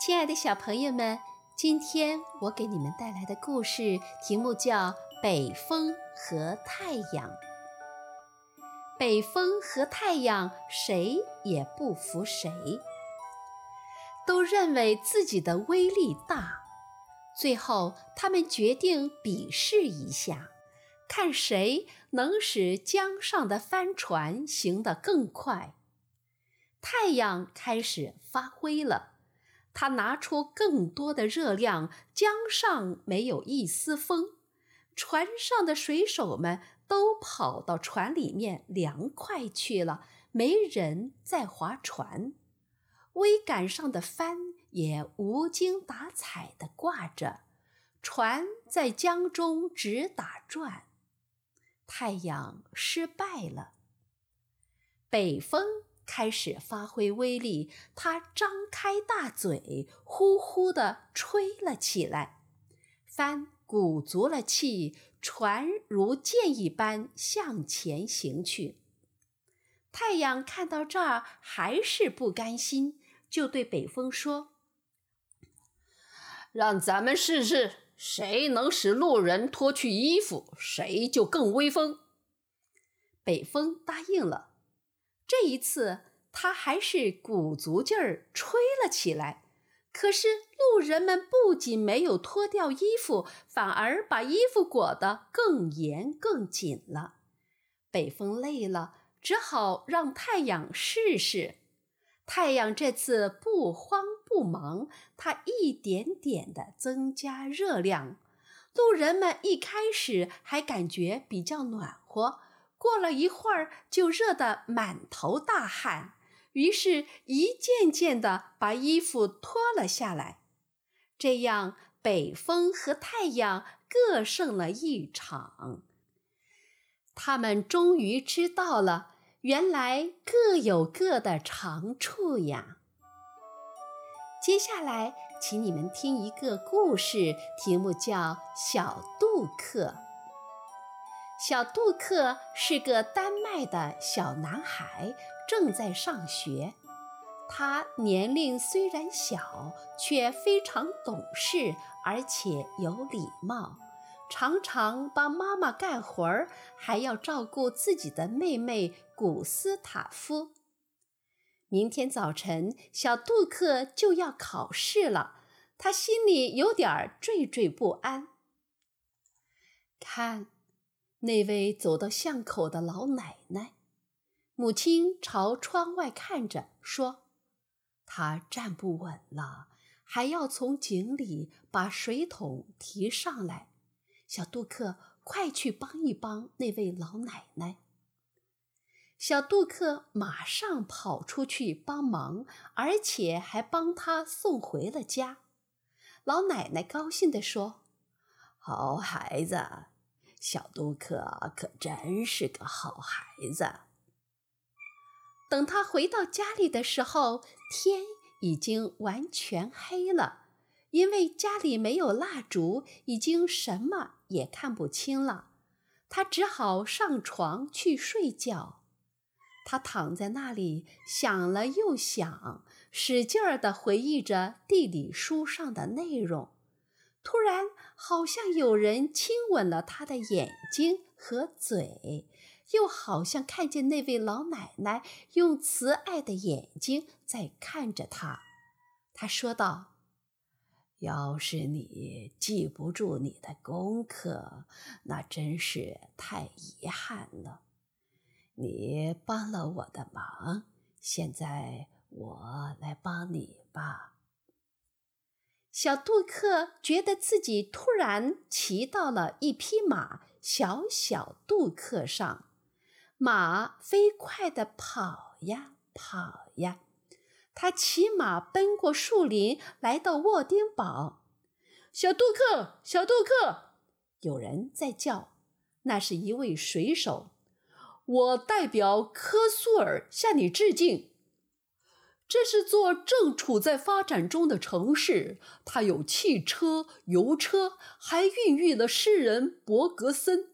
亲爱的小朋友们，今天我给你们带来的故事题目叫《北风和太阳》。北风和太阳谁也不服谁，都认为自己的威力大。最后，他们决定比试一下，看谁能使江上的帆船行得更快。太阳开始发挥了。他拿出更多的热量，江上没有一丝风，船上的水手们都跑到船里面凉快去了，没人在划船，桅杆上的帆也无精打采地挂着，船在江中直打转。太阳失败了，北风。开始发挥威力，它张开大嘴，呼呼地吹了起来。帆鼓足了气，船如箭一般向前行去。太阳看到这儿还是不甘心，就对北风说：“让咱们试试，谁能使路人脱去衣服，谁就更威风。”北风答应了。这一次，他还是鼓足劲儿吹了起来。可是，路人们不仅没有脱掉衣服，反而把衣服裹得更严更紧了。北风累了，只好让太阳试试。太阳这次不慌不忙，它一点点地增加热量。路人们一开始还感觉比较暖和。过了一会儿，就热得满头大汗，于是一件件地把衣服脱了下来。这样，北风和太阳各胜了一场。他们终于知道了，原来各有各的长处呀。接下来，请你们听一个故事，题目叫《小杜克》。小杜克是个丹麦的小男孩，正在上学。他年龄虽然小，却非常懂事，而且有礼貌，常常帮妈妈干活儿，还要照顾自己的妹妹古斯塔夫。明天早晨，小杜克就要考试了，他心里有点惴惴不安。看。那位走到巷口的老奶奶，母亲朝窗外看着说：“她站不稳了，还要从井里把水桶提上来。小杜克，快去帮一帮那位老奶奶。”小杜克马上跑出去帮忙，而且还帮她送回了家。老奶奶高兴地说：“好孩子。”小杜克可真是个好孩子。等他回到家里的时候，天已经完全黑了，因为家里没有蜡烛，已经什么也看不清了。他只好上床去睡觉。他躺在那里想了又想，使劲儿地回忆着地理书上的内容。突然，好像有人亲吻了他的眼睛和嘴，又好像看见那位老奶奶用慈爱的眼睛在看着他。他说道：“要是你记不住你的功课，那真是太遗憾了。你帮了我的忙，现在我来帮你吧。”小杜克觉得自己突然骑到了一匹马小小杜克上，马飞快地跑呀跑呀。他骑马奔过树林，来到沃丁堡。小杜克，小杜克，有人在叫。那是一位水手。我代表科苏尔向你致敬。这是座正处在发展中的城市，它有汽车、油车，还孕育了诗人伯格森。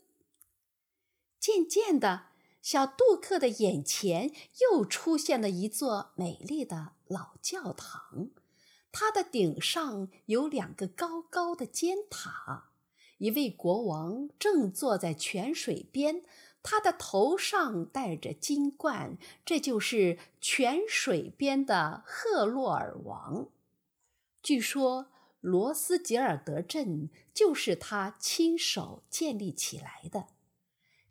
渐渐的，小杜克的眼前又出现了一座美丽的老教堂，它的顶上有两个高高的尖塔，一位国王正坐在泉水边，他的头上戴着金冠，这就是泉水边的赫洛尔王。据说罗斯吉尔德镇就是他亲手建立起来的。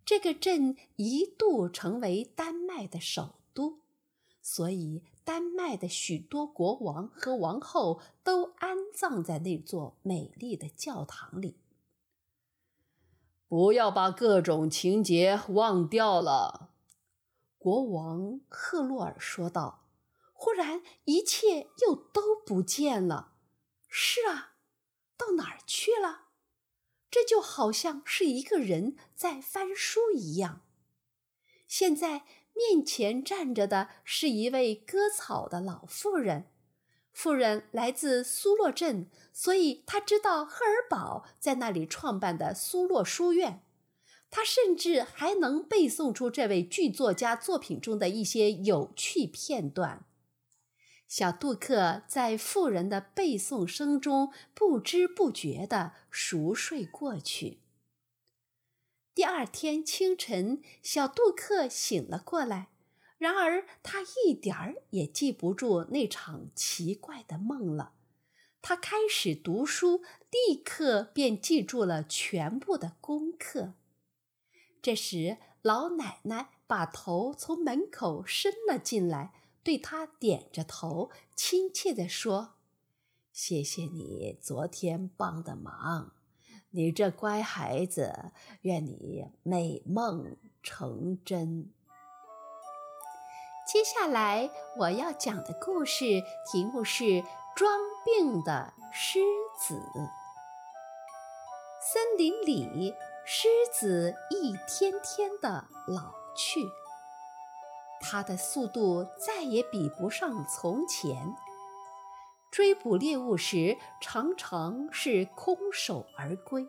这个镇一度成为丹麦的首都，所以丹麦的许多国王和王后都安葬在那座美丽的教堂里。不要把各种情节忘掉了，国王赫洛尔说道。忽然，一切又都不见了。是啊，到哪儿去了？这就好像是一个人在翻书一样。现在面前站着的是一位割草的老妇人，妇人来自苏洛镇，所以她知道赫尔堡在那里创办的苏洛书院。她甚至还能背诵出这位剧作家作品中的一些有趣片段。小杜克在妇人的背诵声中不知不觉地熟睡过去。第二天清晨，小杜克醒了过来，然而他一点儿也记不住那场奇怪的梦了。他开始读书，立刻便记住了全部的功课。这时，老奶奶把头从门口伸了进来。对他点着头，亲切地说：“谢谢你昨天帮的忙，你这乖孩子，愿你美梦成真。”接下来我要讲的故事题目是《装病的狮子》。森林里，狮子一天天的老去。它的速度再也比不上从前。追捕猎物时，常常是空手而归。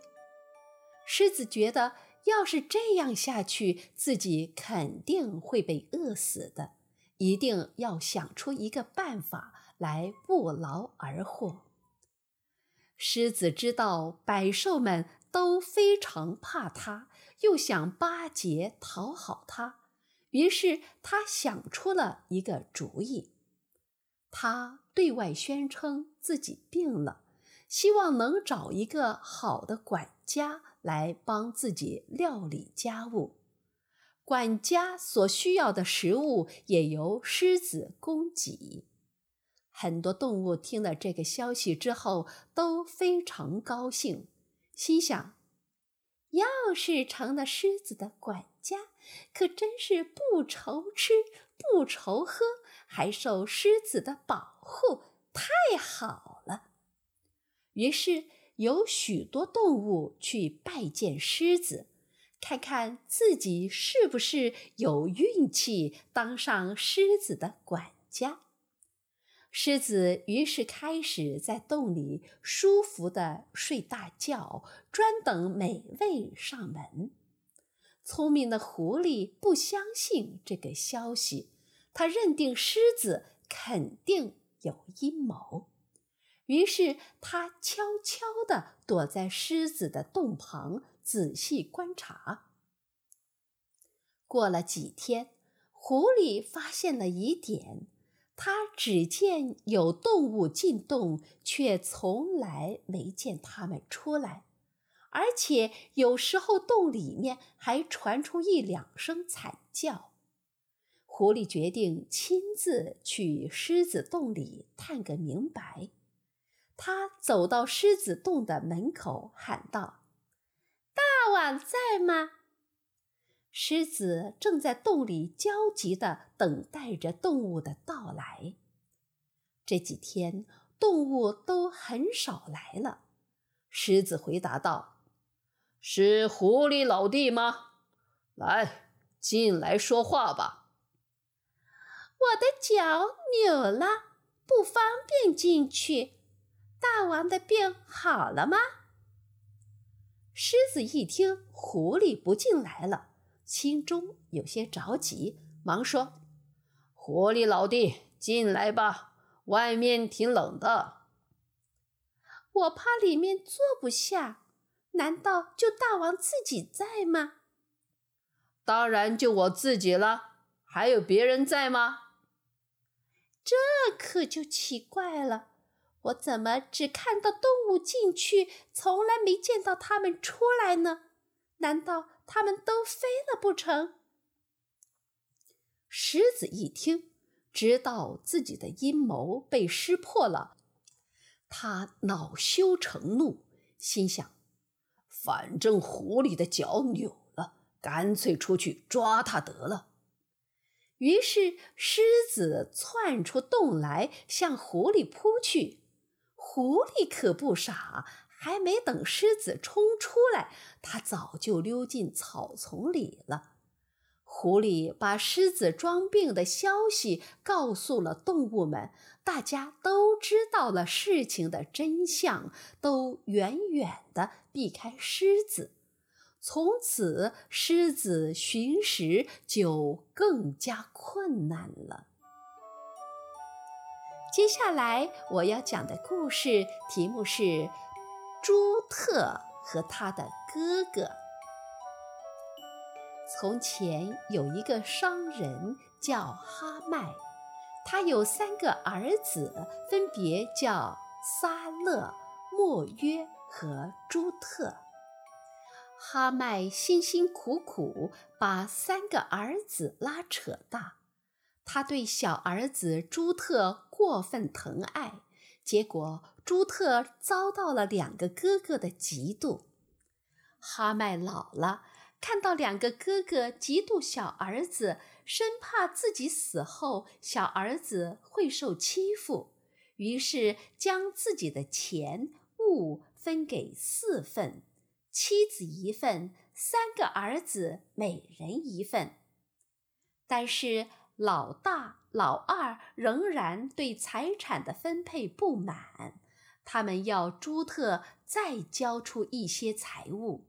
狮子觉得，要是这样下去，自己肯定会被饿死的。一定要想出一个办法来不劳而获。狮子知道百兽们都非常怕它，又想巴结讨好它。于是他想出了一个主意，他对外宣称自己病了，希望能找一个好的管家来帮自己料理家务。管家所需要的食物也由狮子供给。很多动物听了这个消息之后都非常高兴，心想：要是成了狮子的管。家可真是不愁吃不愁喝，还受狮子的保护，太好了。于是有许多动物去拜见狮子，看看自己是不是有运气当上狮子的管家。狮子于是开始在洞里舒服地睡大觉，专等美味上门。聪明的狐狸不相信这个消息，他认定狮子肯定有阴谋，于是他悄悄地躲在狮子的洞旁仔细观察。过了几天，狐狸发现了疑点，他只见有动物进洞，却从来没见它们出来。而且有时候洞里面还传出一两声惨叫。狐狸决定亲自去狮子洞里探个明白。他走到狮子洞的门口，喊道：“大王在吗？”狮子正在洞里焦急地等待着动物的到来。这几天动物都很少来了。狮子回答道。是狐狸老弟吗？来，进来说话吧。我的脚扭了，不方便进去。大王的病好了吗？狮子一听狐狸不进来了，心中有些着急，忙说：“狐狸老弟，进来吧，外面挺冷的。”我怕里面坐不下。难道就大王自己在吗？当然就我自己了，还有别人在吗？这可就奇怪了，我怎么只看到动物进去，从来没见到它们出来呢？难道它们都飞了不成？狮子一听，知道自己的阴谋被识破了，他恼羞成怒，心想。反正狐狸的脚扭了，干脆出去抓它得了。于是狮子窜出洞来，向狐狸扑去。狐狸可不傻，还没等狮子冲出来，它早就溜进草丛里了。狐狸把狮子装病的消息告诉了动物们，大家都知道了事情的真相，都远远地避开狮子。从此，狮子寻食就更加困难了。接下来我要讲的故事题目是《朱特和他的哥哥》。从前有一个商人叫哈麦，他有三个儿子，分别叫撒勒、莫约和朱特。哈麦辛辛苦苦把三个儿子拉扯大，他对小儿子朱特过分疼爱，结果朱特遭到了两个哥哥的嫉妒。哈麦老了。看到两个哥哥嫉妒小儿子，生怕自己死后小儿子会受欺负，于是将自己的钱物分给四份，妻子一份，三个儿子每人一份。但是老大、老二仍然对财产的分配不满，他们要朱特再交出一些财物。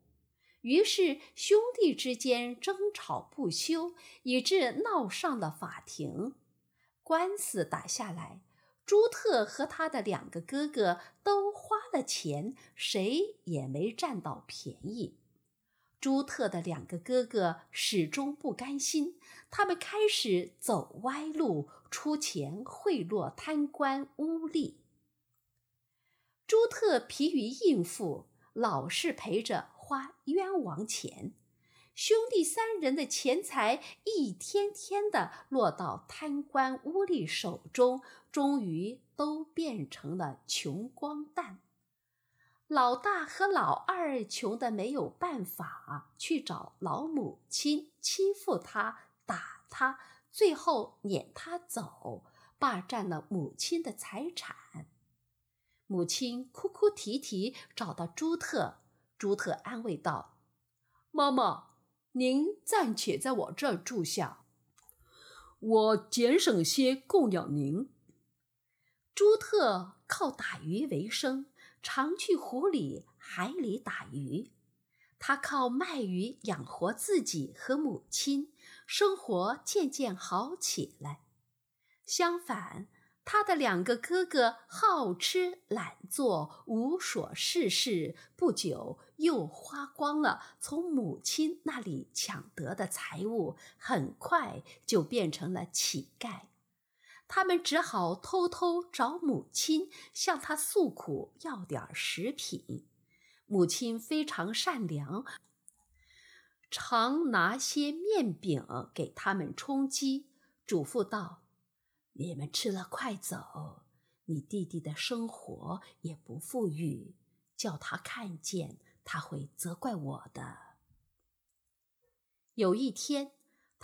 于是兄弟之间争吵不休，以致闹上了法庭。官司打下来，朱特和他的两个哥哥都花了钱，谁也没占到便宜。朱特的两个哥哥始终不甘心，他们开始走歪路，出钱贿赂贪官污吏。朱特疲于应付，老是陪着。花冤枉钱，兄弟三人的钱财一天天的落到贪官污吏手中，终于都变成了穷光蛋。老大和老二穷的没有办法，去找老母亲欺负他、打他，最后撵他走，霸占了母亲的财产。母亲哭哭啼啼找到朱特。朱特安慰道：“妈妈，您暂且在我这儿住下，我节省些供养您。”朱特靠打鱼为生，常去湖里、海里打鱼。他靠卖鱼养活自己和母亲，生活渐渐好起来。相反，他的两个哥哥好吃懒做，无所事事，不久又花光了从母亲那里抢得的财物，很快就变成了乞丐。他们只好偷偷找母亲，向她诉苦，要点食品。母亲非常善良，常拿些面饼给他们充饥，嘱咐道。你们吃了快走！你弟弟的生活也不富裕，叫他看见，他会责怪我的。有一天，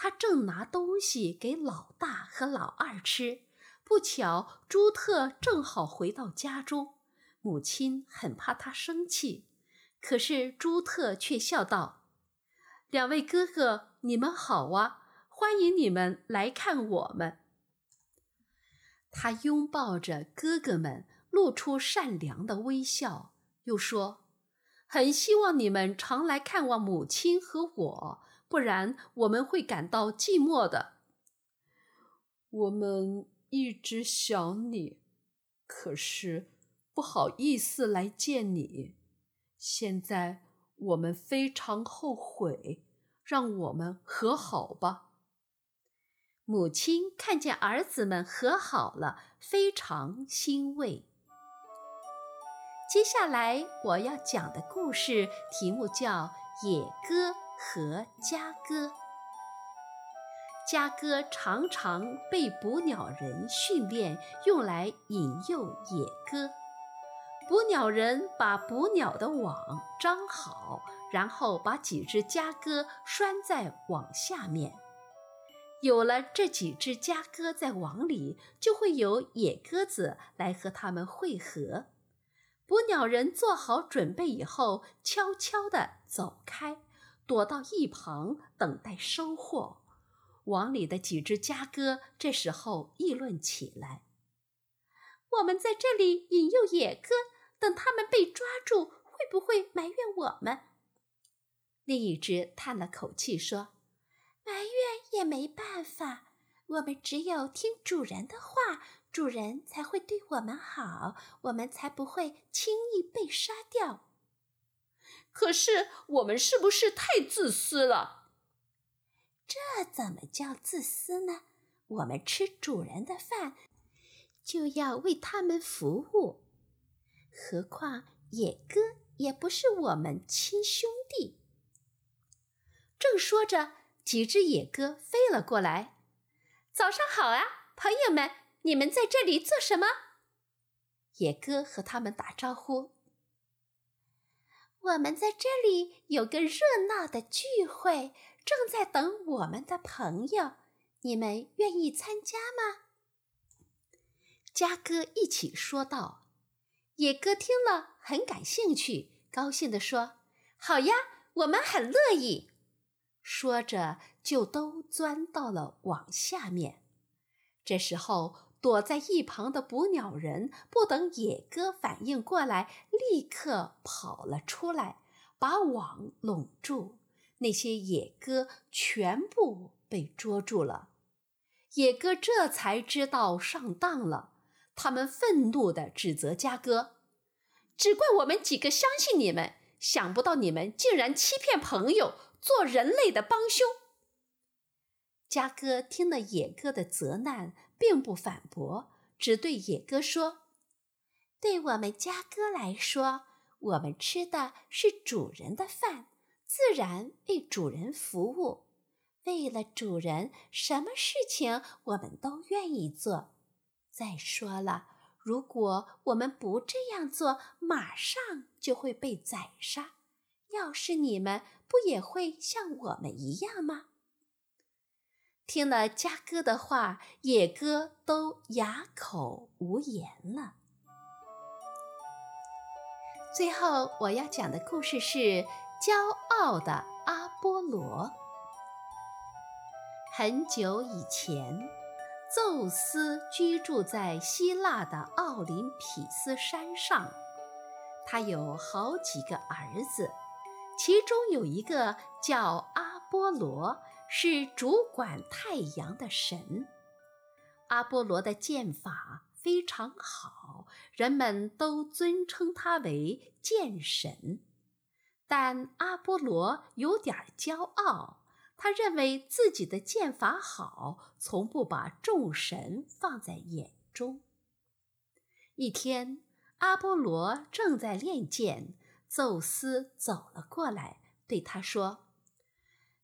他正拿东西给老大和老二吃，不巧朱特正好回到家中，母亲很怕他生气，可是朱特却笑道：“两位哥哥，你们好啊，欢迎你们来看我们。”他拥抱着哥哥们，露出善良的微笑，又说：“很希望你们常来看望母亲和我，不然我们会感到寂寞的。”我们一直想你，可是不好意思来见你。现在我们非常后悔，让我们和好吧。”母亲看见儿子们和好了，非常欣慰。接下来我要讲的故事题目叫《野鸽和家鸽》。家鸽常常被捕鸟人训练，用来引诱野鸽。捕鸟人把捕鸟的网张好，然后把几只家鸽拴在网下面。有了这几只家鸽在网里，就会有野鸽子来和它们会合。捕鸟人做好准备以后，悄悄地走开，躲到一旁等待收获。网里的几只家鸽这时候议论起来：“我们在这里引诱野鸽，等它们被抓住，会不会埋怨我们？”另一只叹了口气说。埋怨也没办法，我们只有听主人的话，主人才会对我们好，我们才不会轻易被杀掉。可是我们是不是太自私了？这怎么叫自私呢？我们吃主人的饭，就要为他们服务。何况野哥也不是我们亲兄弟。正说着。几只野鸽飞了过来。早上好啊，朋友们！你们在这里做什么？野鸽和他们打招呼。我们在这里有个热闹的聚会，正在等我们的朋友。你们愿意参加吗？家鸽一起说道。野鸽听了很感兴趣，高兴地说：“好呀，我们很乐意。”说着，就都钻到了网下面。这时候，躲在一旁的捕鸟人不等野鸽反应过来，立刻跑了出来，把网拢住。那些野鸽全部被捉住了。野鸽这才知道上当了，他们愤怒地指责家鸽：“只怪我们几个相信你们，想不到你们竟然欺骗朋友。”做人类的帮凶。家哥听了野哥的责难，并不反驳，只对野哥说：“对我们家哥来说，我们吃的是主人的饭，自然为主人服务。为了主人，什么事情我们都愿意做。再说了，如果我们不这样做，马上就会被宰杀。要是你们……”不也会像我们一样吗？听了家哥的话，野哥都哑口无言了。最后我要讲的故事是《骄傲的阿波罗》。很久以前，宙斯居住在希腊的奥林匹斯山上，他有好几个儿子。其中有一个叫阿波罗，是主管太阳的神。阿波罗的剑法非常好，人们都尊称他为剑神。但阿波罗有点骄傲，他认为自己的剑法好，从不把众神放在眼中。一天，阿波罗正在练剑。宙斯走了过来，对他说：“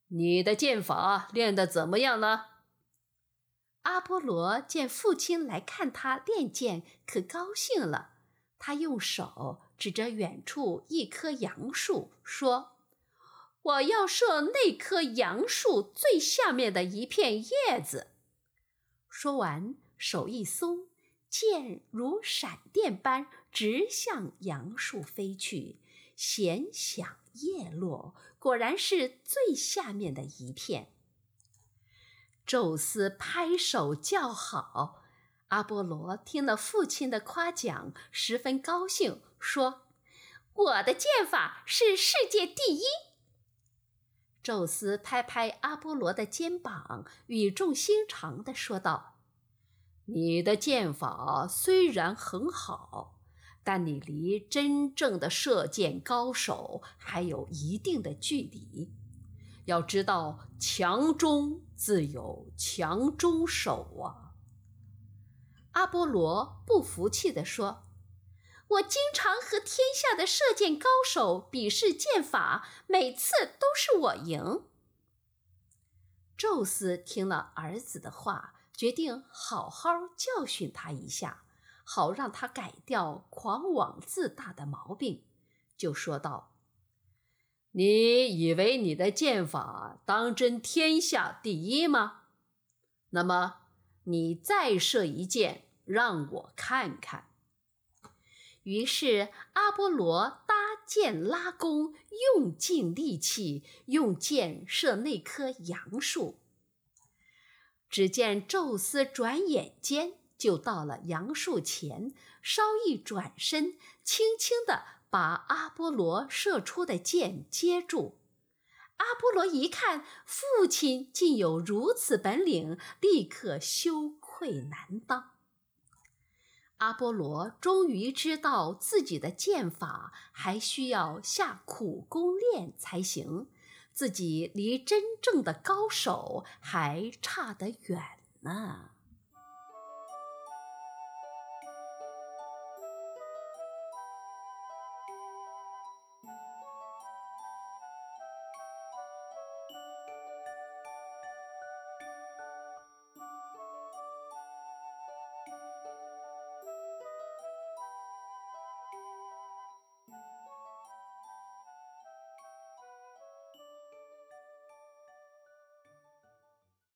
你的剑法练得怎么样了？”阿波罗见父亲来看他练剑，可高兴了。他用手指着远处一棵杨树，说：“我要射那棵杨树最下面的一片叶子。”说完，手一松，剑如闪电般直向杨树飞去。弦响叶落，果然是最下面的一片。宙斯拍手叫好，阿波罗听了父亲的夸奖，十分高兴，说：“我的剑法是世界第一。”宙斯拍拍阿波罗的肩膀，语重心长地说道：“你的剑法虽然很好。”但你离真正的射箭高手还有一定的距离。要知道，强中自有强中手啊！阿波罗不服气地说：“我经常和天下的射箭高手比试箭法，每次都是我赢。”宙斯听了儿子的话，决定好好教训他一下，好让他改掉狂妄自大的毛病，就说道。你以为你的剑法当真天下第一吗？那么你再射一箭，让我看看。于是阿波罗搭箭拉弓，用尽力气，用箭射那棵杨树。只见宙斯转眼间就到了杨树前，稍一转身，轻轻地。把阿波罗射出的箭接住。阿波罗一看父亲竟有如此本领，立刻羞愧难当。阿波罗终于知道自己的剑法还需要下苦功练才行，自己离真正的高手还差得远呢。